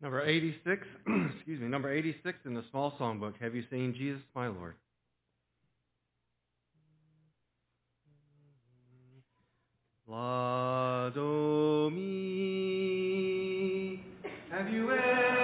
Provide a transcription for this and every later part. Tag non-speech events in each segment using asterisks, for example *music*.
Number 86, *clears throat* excuse me, number 86 in the small songbook, Have You Seen Jesus, My Lord? La do mi. Have you ever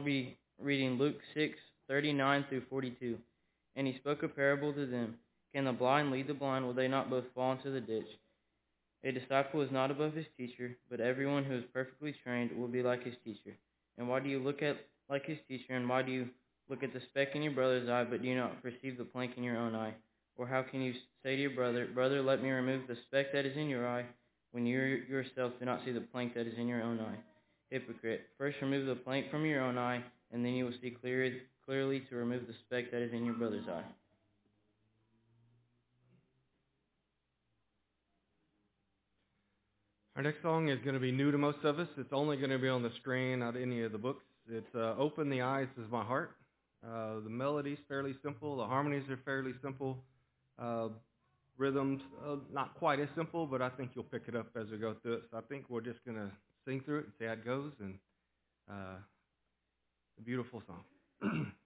I'll be reading Luke 6, 39 through 42. And he spoke a parable to them. Can the blind lead the blind? Will they not both fall into the ditch? A disciple is not above his teacher, but everyone who is perfectly trained will be like his teacher. And why do you look at like his teacher, and why do you look at the speck in your brother's eye, but do not perceive the plank in your own eye? Or how can you say to your brother, Brother, let me remove the speck that is in your eye, when you yourself do not see the plank that is in your own eye? Hypocrite, first remove the plank from your own eye, and then you will see clear, clearly to remove the speck that is in your brother's eye. Our next song is going to be new to most of us. It's only going to be on the screen, not any of the books. It's uh, Open the Eyes of My Heart. Uh, the melody's fairly simple. The harmonies are fairly simple. Uh, rhythms, uh, not quite as simple, but I think you'll pick it up as we go through it. So I think we're just going to sing through it and see how it goes. And uh, a beautiful song. *clears throat*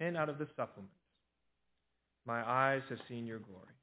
and out of the supplements. My eyes have seen your glory.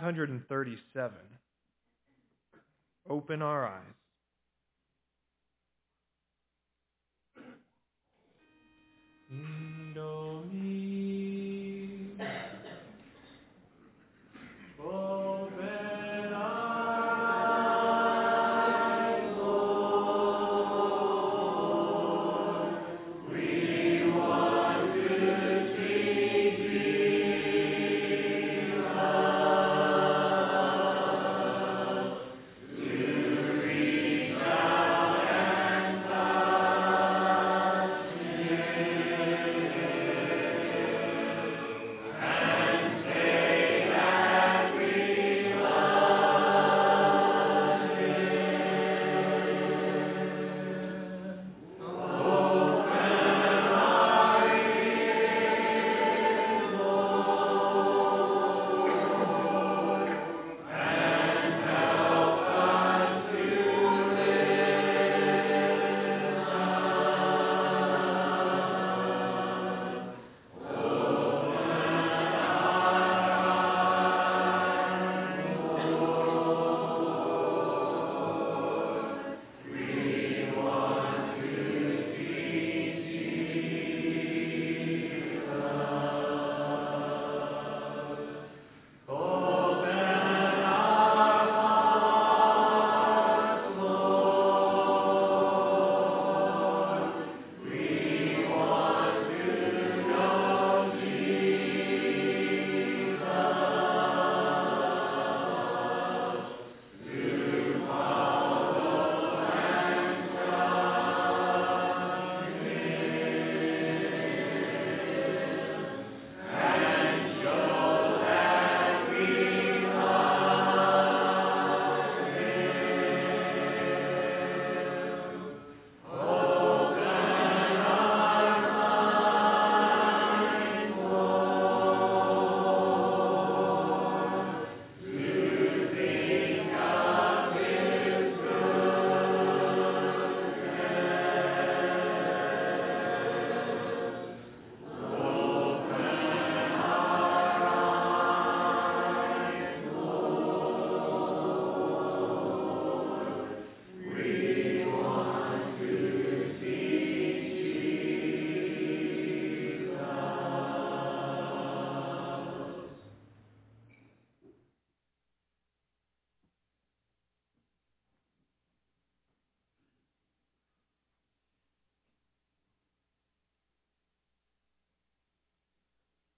537. Open our eyes.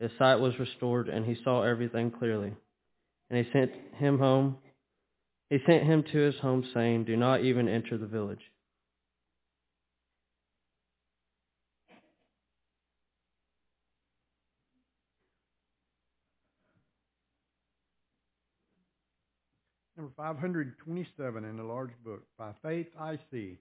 His sight was restored, and he saw everything clearly. And he sent him home. He sent him to his home, saying, Do not even enter the village. Number 527 in the large book, By Faith I See.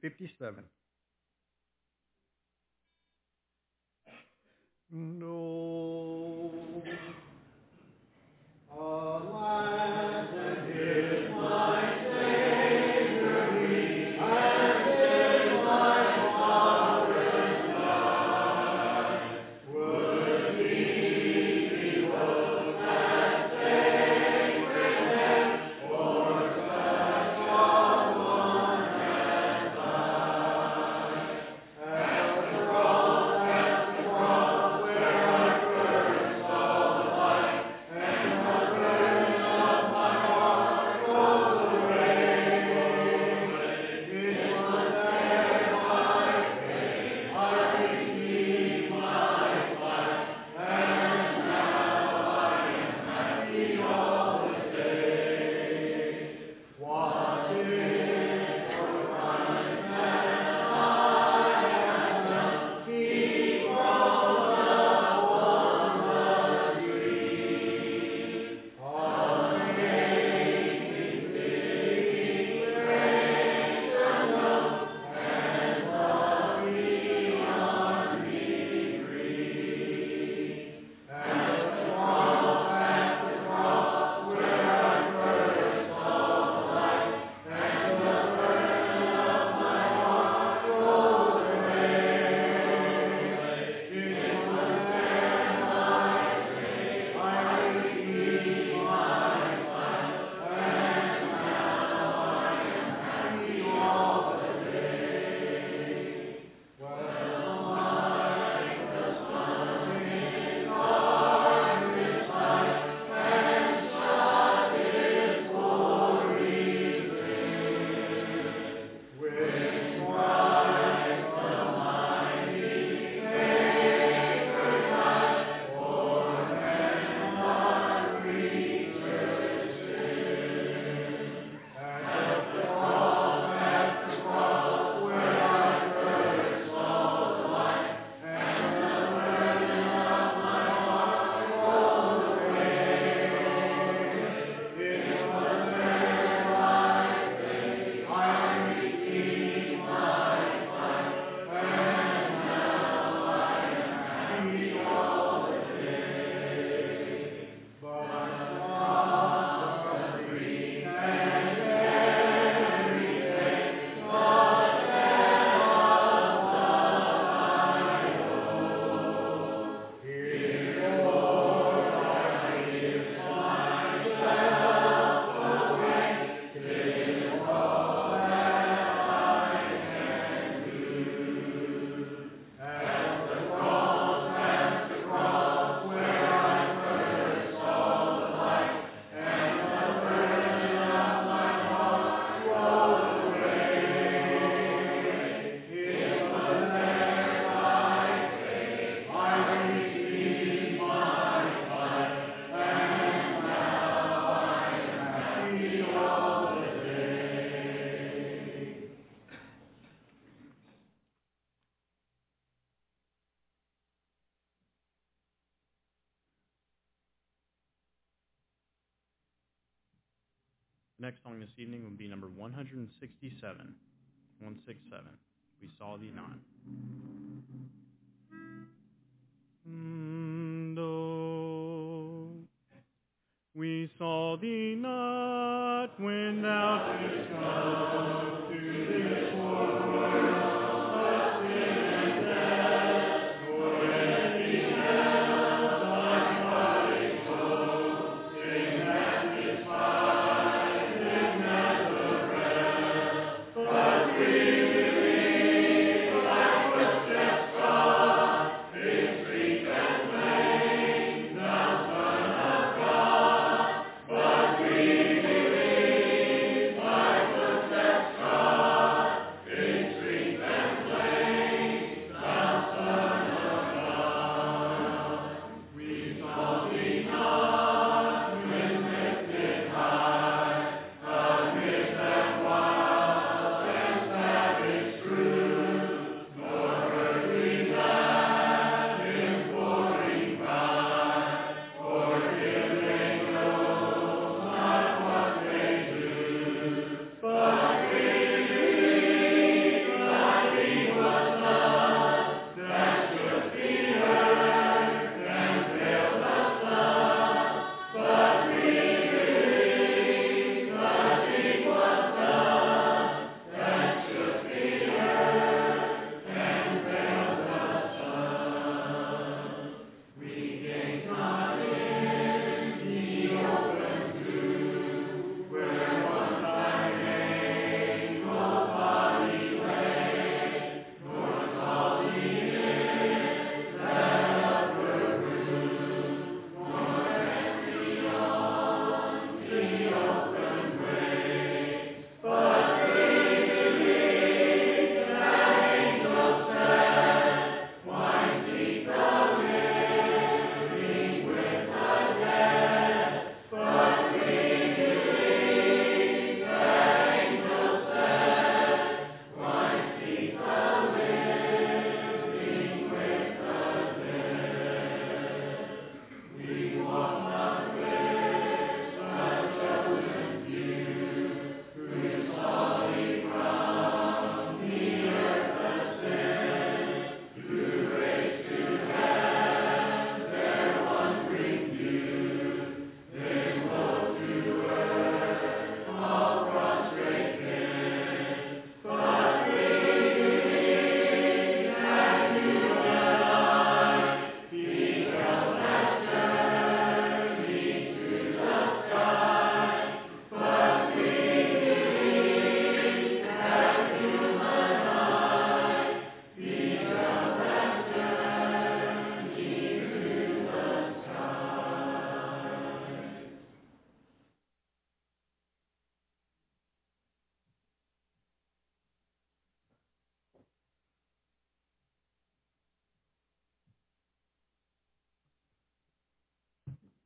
57. No. this evening will be number 167. 167. We saw thee not.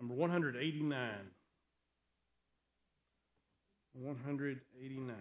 Number 189. 189.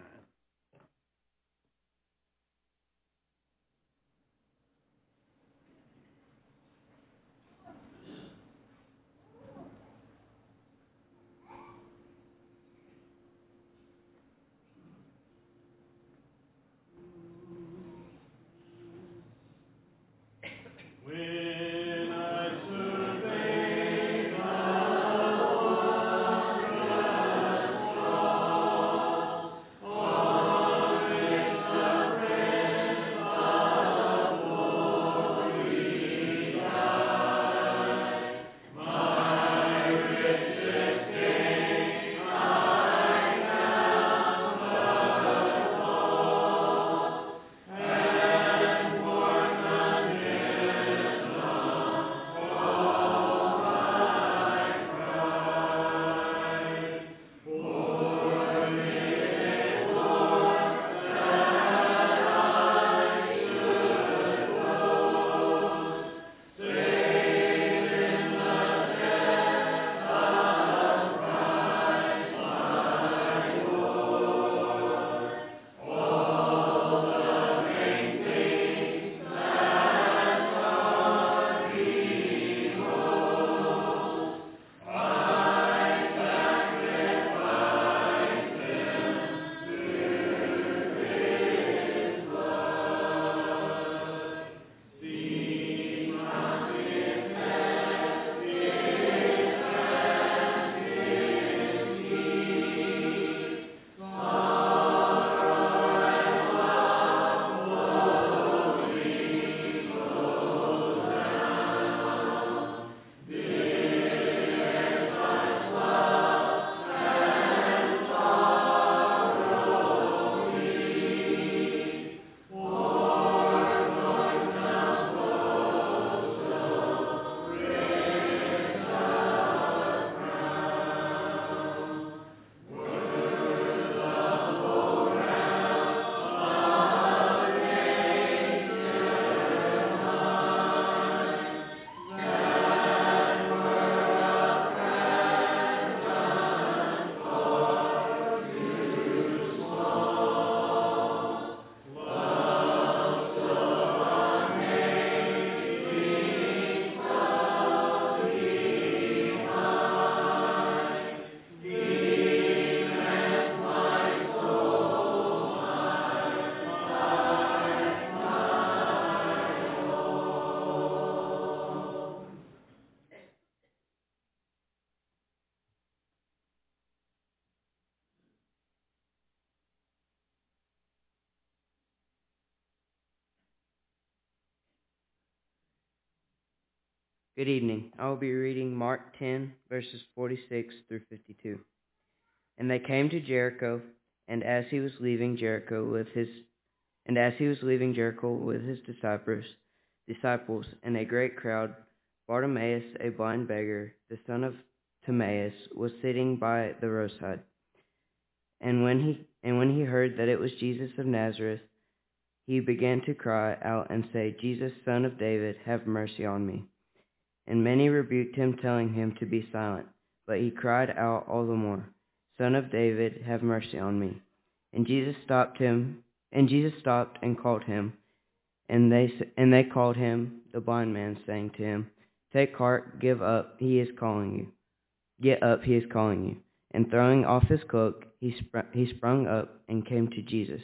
Good evening. I will be reading Mark 10, verses 46 through 52. And they came to Jericho, and as he was leaving Jericho with his and as he was leaving Jericho with his disciples, disciples and a great crowd, Bartimaeus, a blind beggar, the son of Timaeus, was sitting by the roadside. And when he and when he heard that it was Jesus of Nazareth, he began to cry out and say, Jesus, son of David, have mercy on me. And many rebuked him, telling him to be silent. But he cried out all the more, Son of David, have mercy on me. And Jesus stopped him, and Jesus stopped and called him. And they and they called him the blind man, saying to him, Take heart, give up, he is calling you. Get up, he is calling you. And throwing off his cloak, he sprung, he sprung up and came to Jesus.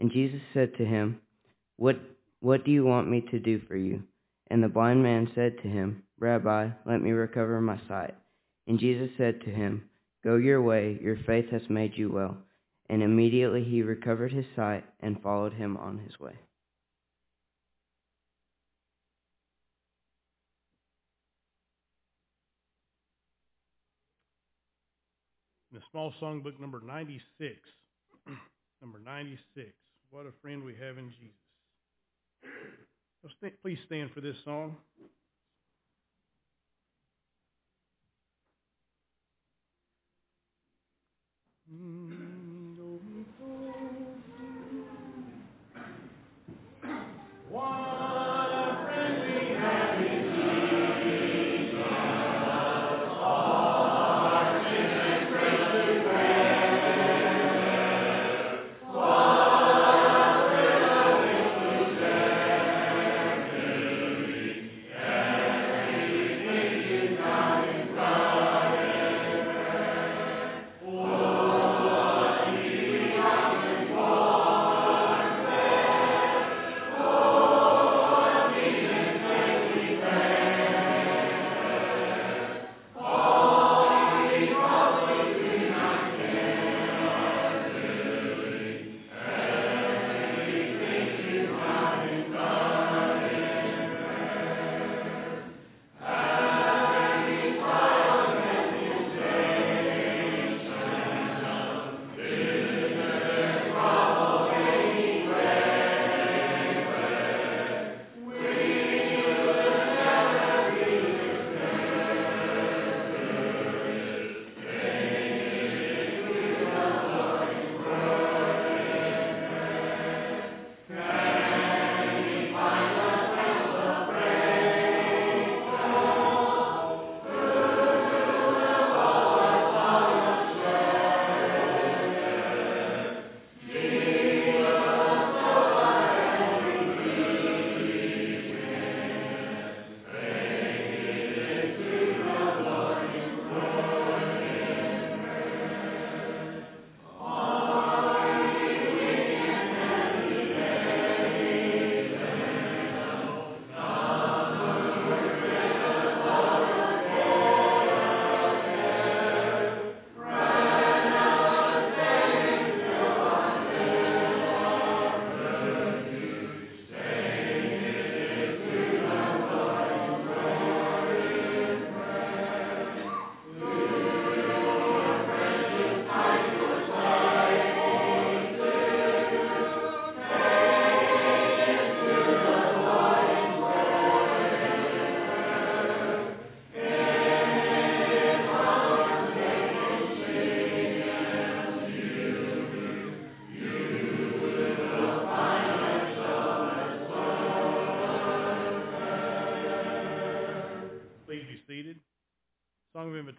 And Jesus said to him, What what do you want me to do for you? And the blind man said to him, Rabbi, let me recover my sight. And Jesus said to him, Go your way, your faith has made you well. And immediately he recovered his sight and followed him on his way. The small songbook number 96. *clears throat* number 96. What a friend we have in Jesus. So please stand for this song. What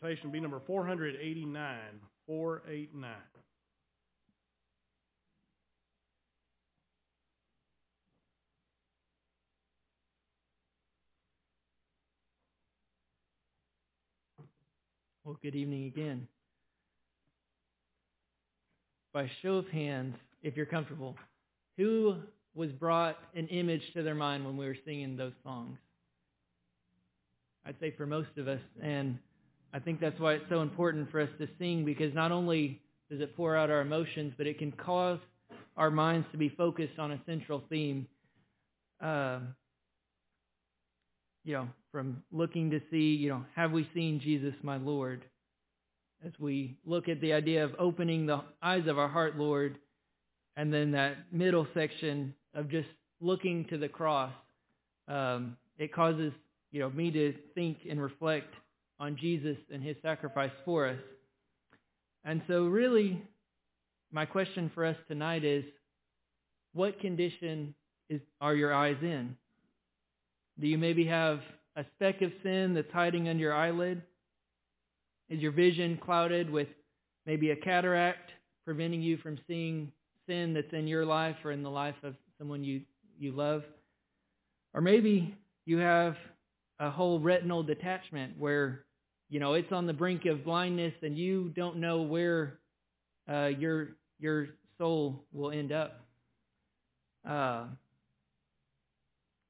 Invitation be number four hundred eighty-nine. Four eight nine. Well, good evening again. By show of hands, if you're comfortable, who was brought an image to their mind when we were singing those songs? I'd say for most of us, and I think that's why it's so important for us to sing because not only does it pour out our emotions, but it can cause our minds to be focused on a central theme. Uh, you know, from looking to see, you know, have we seen Jesus, my Lord? As we look at the idea of opening the eyes of our heart, Lord, and then that middle section of just looking to the cross, um, it causes, you know, me to think and reflect on Jesus and his sacrifice for us. And so really, my question for us tonight is, what condition is, are your eyes in? Do you maybe have a speck of sin that's hiding under your eyelid? Is your vision clouded with maybe a cataract preventing you from seeing sin that's in your life or in the life of someone you, you love? Or maybe you have a whole retinal detachment where, you know, it's on the brink of blindness and you don't know where uh, your, your soul will end up. Uh,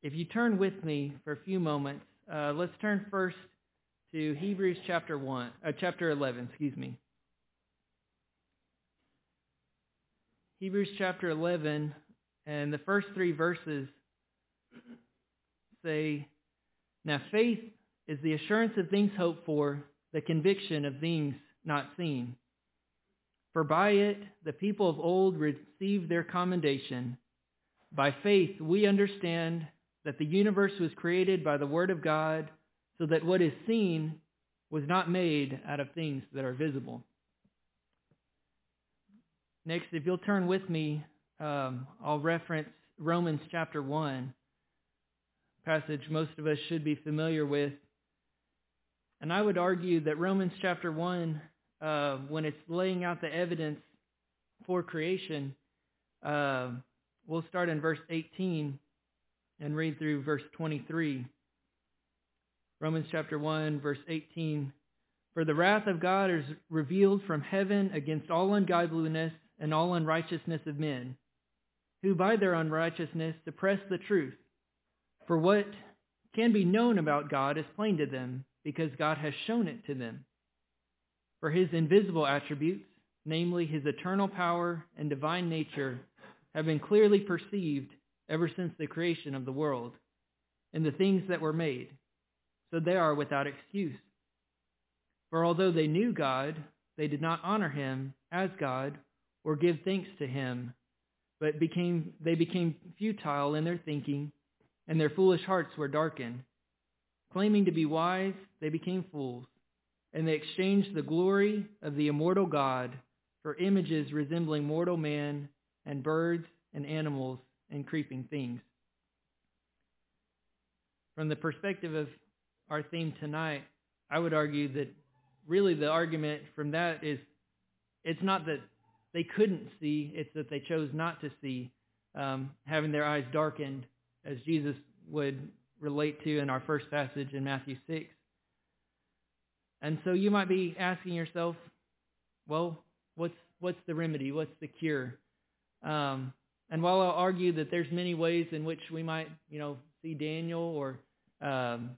if you turn with me for a few moments, uh, let's turn first to Hebrews chapter one, uh, chapter eleven. Excuse me. Hebrews chapter eleven, and the first three verses say, "Now faith is the assurance of things hoped for, the conviction of things not seen. For by it the people of old received their commendation. By faith we understand." that the universe was created by the Word of God, so that what is seen was not made out of things that are visible. Next, if you'll turn with me, um, I'll reference Romans chapter 1, passage most of us should be familiar with. And I would argue that Romans chapter 1, uh, when it's laying out the evidence for creation, uh, we'll start in verse 18 and read through verse 23. Romans chapter 1, verse 18. For the wrath of God is revealed from heaven against all ungodliness and all unrighteousness of men, who by their unrighteousness suppress the truth. For what can be known about God is plain to them, because God has shown it to them. For his invisible attributes, namely his eternal power and divine nature, have been clearly perceived ever since the creation of the world and the things that were made, so they are without excuse. For although they knew God, they did not honor him as God or give thanks to him, but became, they became futile in their thinking, and their foolish hearts were darkened. Claiming to be wise, they became fools, and they exchanged the glory of the immortal God for images resembling mortal man and birds and animals and creeping things. From the perspective of our theme tonight, I would argue that really the argument from that is it's not that they couldn't see, it's that they chose not to see, um, having their eyes darkened, as Jesus would relate to in our first passage in Matthew 6. And so you might be asking yourself, well, what's what's the remedy? What's the cure? Um, and while I'll argue that there's many ways in which we might, you know, see Daniel or um,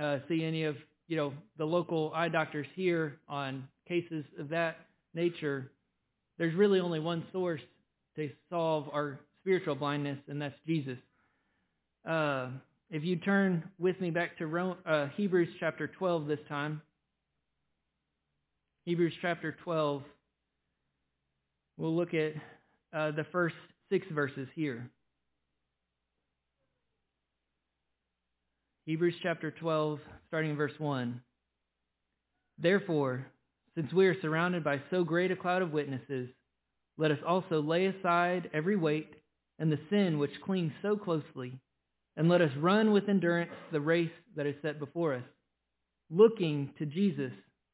uh, see any of, you know, the local eye doctors here on cases of that nature, there's really only one source to solve our spiritual blindness, and that's Jesus. Uh, if you turn with me back to Rome, uh, Hebrews chapter 12 this time, Hebrews chapter 12, we'll look at uh, the first six verses here. Hebrews chapter 12, starting in verse 1. Therefore, since we are surrounded by so great a cloud of witnesses, let us also lay aside every weight and the sin which clings so closely, and let us run with endurance the race that is set before us, looking to Jesus,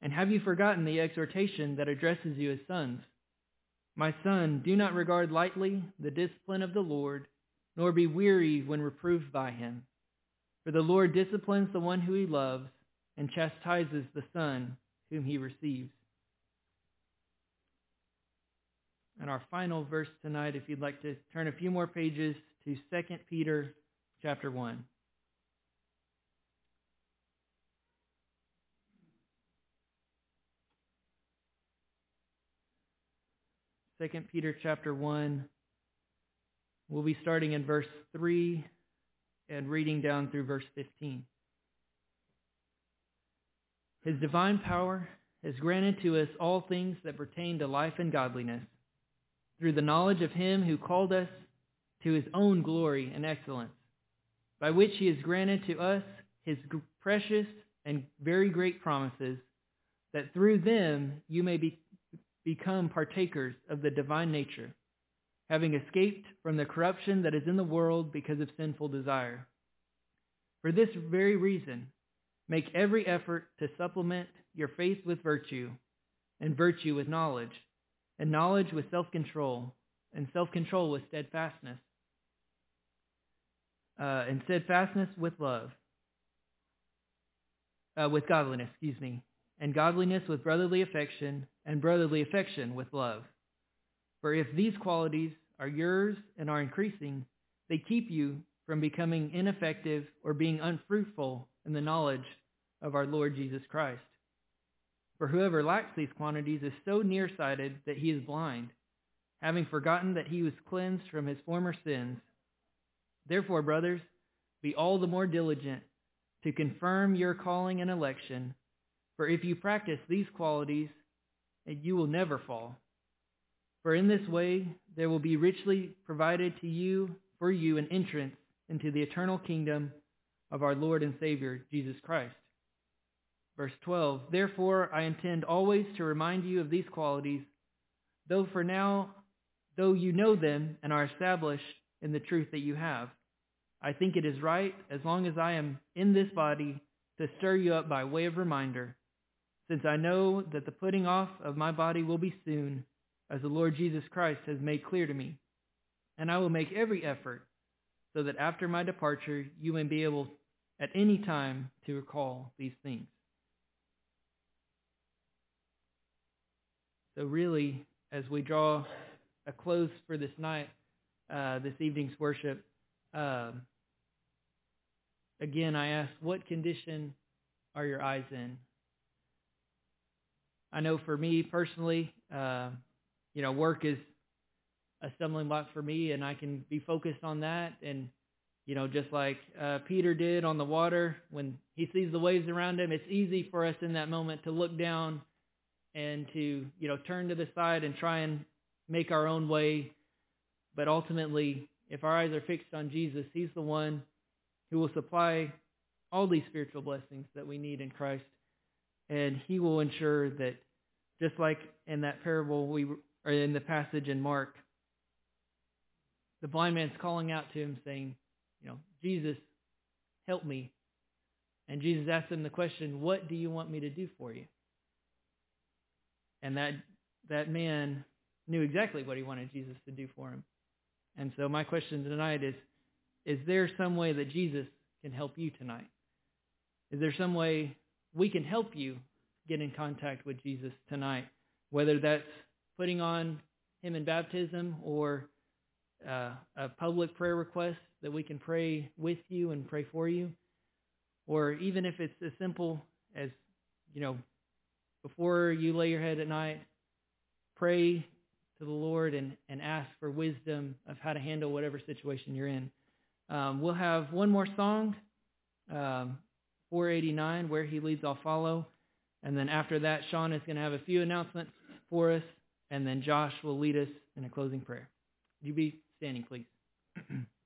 And have you forgotten the exhortation that addresses you as sons? My son, do not regard lightly the discipline of the Lord, nor be weary when reproved by him. For the Lord disciplines the one who he loves and chastises the son whom he receives. And our final verse tonight, if you'd like to turn a few more pages to 2 Peter chapter 1. Second Peter chapter 1. We'll be starting in verse 3 and reading down through verse 15. His divine power has granted to us all things that pertain to life and godliness through the knowledge of him who called us to his own glory and excellence, by which he has granted to us his precious and very great promises, that through them you may be, become partakers of the divine nature, having escaped from the corruption that is in the world because of sinful desire. For this very reason, make every effort to supplement your faith with virtue, and virtue with knowledge, and knowledge with self-control, and self-control with steadfastness, uh, and steadfastness with love, uh, with godliness, excuse me, and godliness with brotherly affection, and brotherly affection with love. For if these qualities are yours and are increasing, they keep you from becoming ineffective or being unfruitful in the knowledge of our Lord Jesus Christ. For whoever lacks these quantities is so nearsighted that he is blind, having forgotten that he was cleansed from his former sins. Therefore, brothers, be all the more diligent to confirm your calling and election, for if you practice these qualities, you will never fall. For in this way there will be richly provided to you for you an entrance into the eternal kingdom of our Lord and Savior, Jesus Christ. Verse 12, Therefore I intend always to remind you of these qualities, though for now, though you know them and are established in the truth that you have. I think it is right, as long as I am in this body, to stir you up by way of reminder, since I know that the putting off of my body will be soon, as the Lord Jesus Christ has made clear to me. And I will make every effort so that after my departure you may be able at any time to recall these things. So really, as we draw a close for this night, uh, this evening's worship, um, again, I ask, what condition are your eyes in? I know for me personally, uh, you know, work is a stumbling block for me, and I can be focused on that. And you know, just like uh, Peter did on the water, when he sees the waves around him, it's easy for us in that moment to look down and to you know turn to the side and try and make our own way. But ultimately, if our eyes are fixed on Jesus, He's the one who will supply all these spiritual blessings that we need in Christ, and He will ensure that, just like in that parable we or in the passage in Mark, the blind man's calling out to him saying, you know, Jesus, help me. And Jesus asked him the question, what do you want me to do for you? And that that man knew exactly what he wanted Jesus to do for him. And so my question tonight is, is there some way that Jesus can help you tonight? Is there some way we can help you get in contact with Jesus tonight? Whether that's putting on him in baptism or uh, a public prayer request that we can pray with you and pray for you. Or even if it's as simple as, you know, before you lay your head at night, pray to the Lord and, and ask for wisdom of how to handle whatever situation you're in. Um, we'll have one more song um, 489, where he leads, I'll follow. And then after that, Sean is going to have a few announcements for us, and then Josh will lead us in a closing prayer. Would You be standing, please. *clears throat*